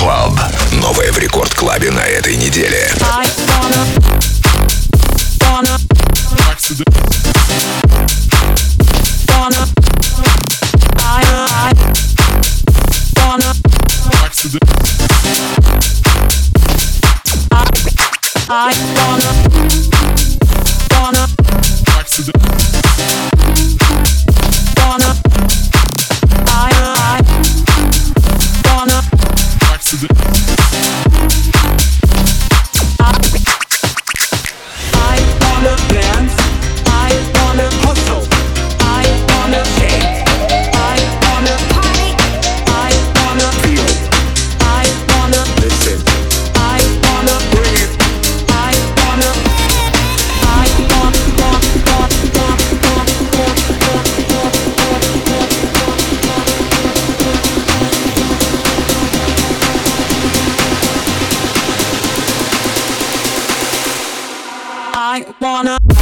Club. Новое в Рекорд Клабе на этой неделе. I wanna, wanna, wanna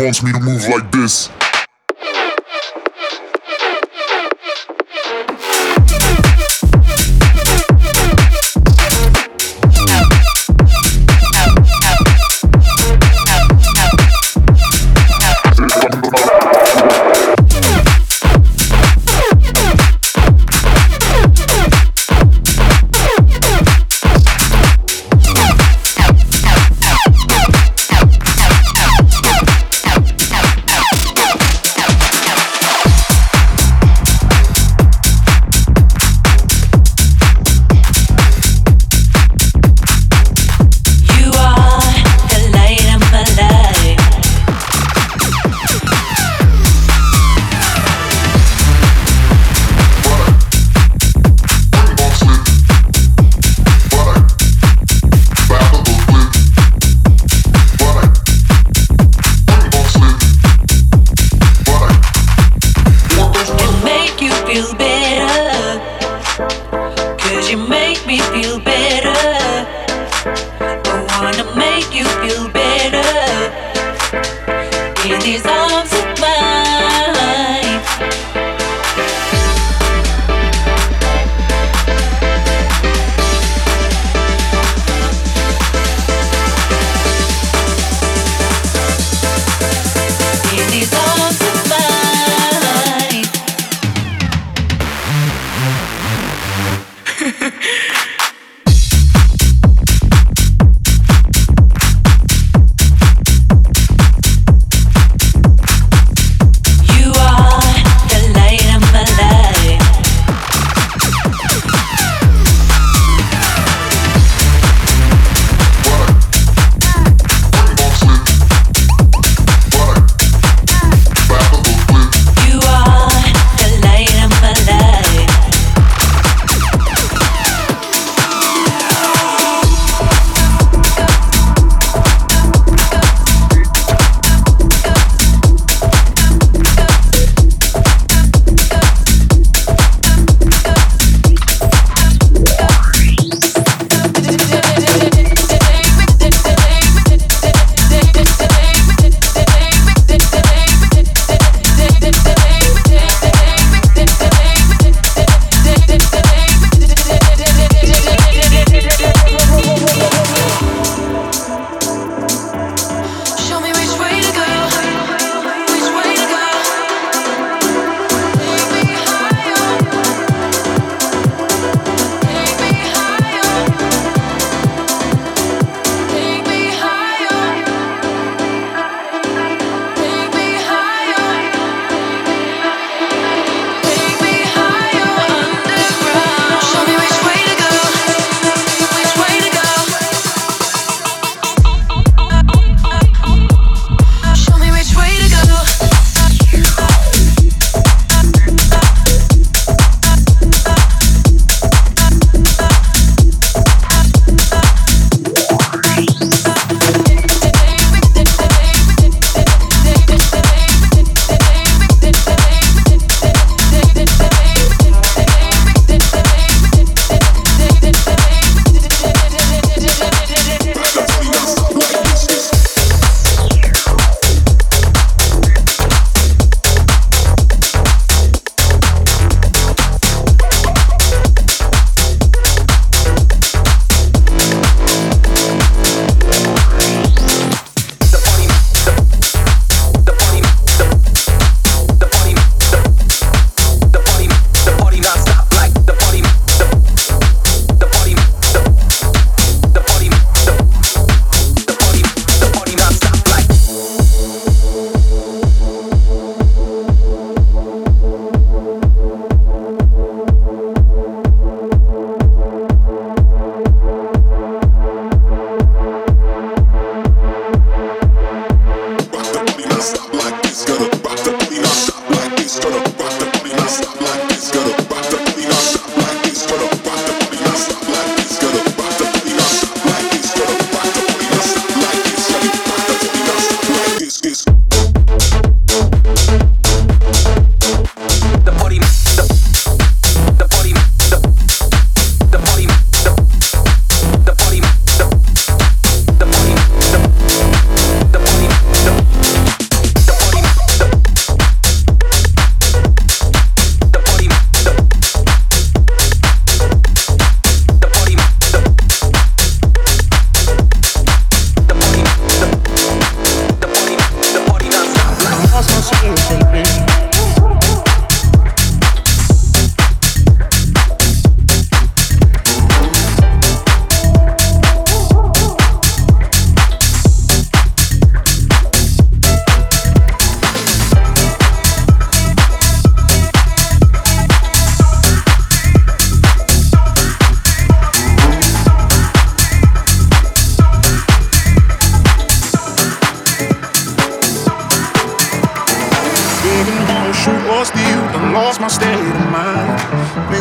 Wants me to move like this.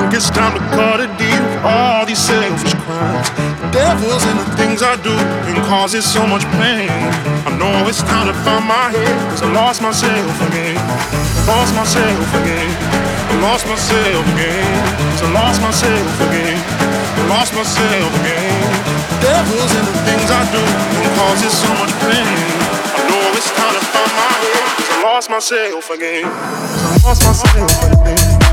Think it's time to cut a deal with all these selfish crimes. The devil's in the things I do and causes so much pain. I know it's time to find my head, cause I lost myself again. Lost myself again. I lost myself again. Cause I lost myself again. I lost myself again. The devil's in the things I do and causes so much pain. I know it's time to find my head, cause I lost myself again. Cause I lost myself again.